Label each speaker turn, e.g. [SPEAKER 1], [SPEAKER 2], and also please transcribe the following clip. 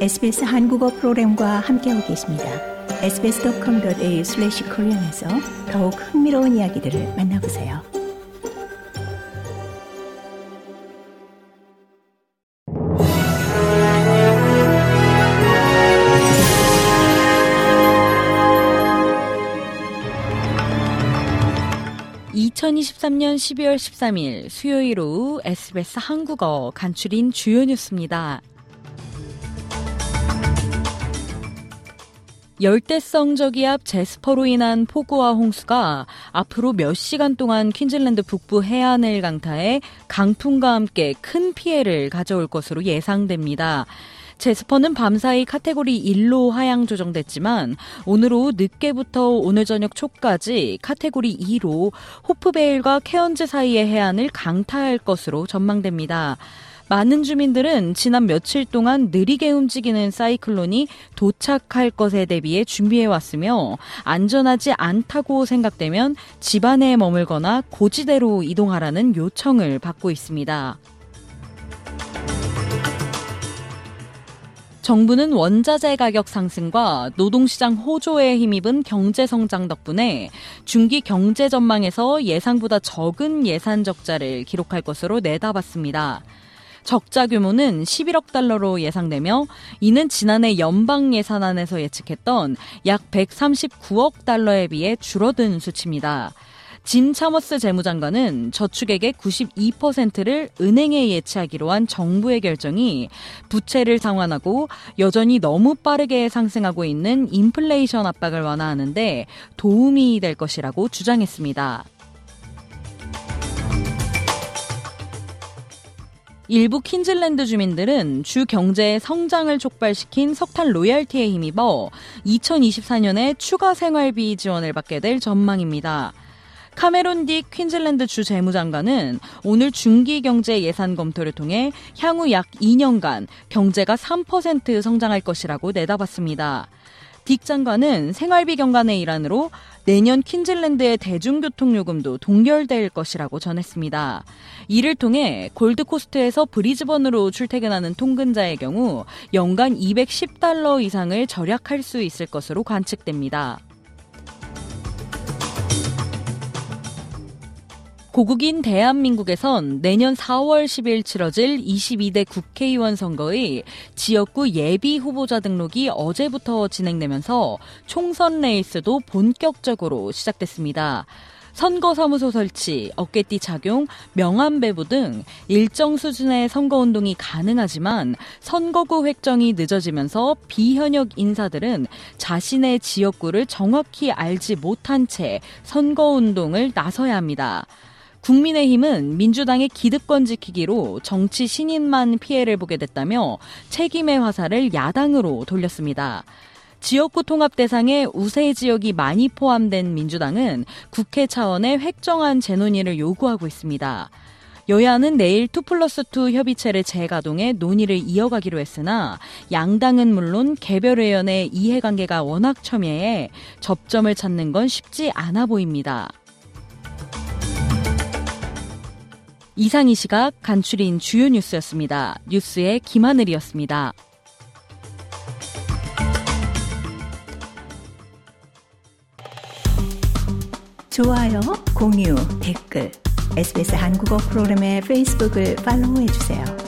[SPEAKER 1] SBS 한국어 프로그램과 함께하고 계십니다. sbs.com.au/korean에서 더욱 흥미로운 이야기들을 만나보세요.
[SPEAKER 2] (2023년 12월 13일) 수요일 오후 SBS 한국어 간추린 주요 뉴스입니다. 열대성 저기압 제스퍼로 인한 폭우와 홍수가 앞으로 몇 시간 동안 퀸즐랜드 북부 해안을 강타해 강풍과 함께 큰 피해를 가져올 것으로 예상됩니다. 제스퍼는 밤사이 카테고리 1로 하향 조정됐지만 오늘 오후 늦게부터 오늘 저녁 초까지 카테고리 2로 호프베일과 케언즈 사이의 해안을 강타할 것으로 전망됩니다. 많은 주민들은 지난 며칠 동안 느리게 움직이는 사이클론이 도착할 것에 대비해 준비해 왔으며 안전하지 않다고 생각되면 집안에 머물거나 고지대로 이동하라는 요청을 받고 있습니다. 정부는 원자재 가격 상승과 노동시장 호조에 힘입은 경제 성장 덕분에 중기 경제 전망에서 예상보다 적은 예산 적자를 기록할 것으로 내다봤습니다. 적자 규모는 11억 달러로 예상되며 이는 지난해 연방 예산안에서 예측했던 약 139억 달러에 비해 줄어든 수치입니다. 진 차머스 재무장관은 저축액의 92%를 은행에 예치하기로 한 정부의 결정이 부채를 상환하고 여전히 너무 빠르게 상승하고 있는 인플레이션 압박을 완화하는데 도움이 될 것이라고 주장했습니다. 일부 퀸즐랜드 주민들은 주 경제의 성장을 촉발시킨 석탄 로열티에 힘입어 2024년에 추가 생활비 지원을 받게 될 전망입니다. 카메론 딕 퀸즐랜드 주 재무장관은 오늘 중기 경제 예산 검토를 통해 향후 약 2년간 경제가 3% 성장할 것이라고 내다봤습니다. 딕 장관은 생활비 경감의 일환으로 내년 퀸즐랜드의 대중교통 요금도 동결될 것이라고 전했습니다. 이를 통해 골드코스트에서 브리즈번으로 출퇴근하는 통근자의 경우 연간 210달러 이상을 절약할 수 있을 것으로 관측됩니다. 고국인 대한민국에선 내년 4월 10일 치러질 22대 국회의원 선거의 지역구 예비 후보자 등록이 어제부터 진행되면서 총선 레이스도 본격적으로 시작됐습니다. 선거사무소 설치, 어깨띠 착용, 명함 배부 등 일정 수준의 선거운동이 가능하지만 선거구 획정이 늦어지면서 비현역 인사들은 자신의 지역구를 정확히 알지 못한 채 선거운동을 나서야 합니다. 국민의힘은 민주당의 기득권 지키기로 정치 신인만 피해를 보게 됐다며 책임의 화살을 야당으로 돌렸습니다. 지역구 통합 대상에 우세 지역이 많이 포함된 민주당은 국회 차원의 획정안 재논의를 요구하고 있습니다. 여야는 내일 2 플러스 2 협의체를 재가동해 논의를 이어가기로 했으나 양당은 물론 개별 의원의 이해관계가 워낙 첨예해 접점을 찾는 건 쉽지 않아 보입니다. 이상 이 시각 간추린 주요 뉴스였습니다. 뉴스의 김하늘이었습니다.
[SPEAKER 1] 좋아요, 공유, 댓글, SBS 한국어 프로그램의 페이스북을 팔로우해주세요.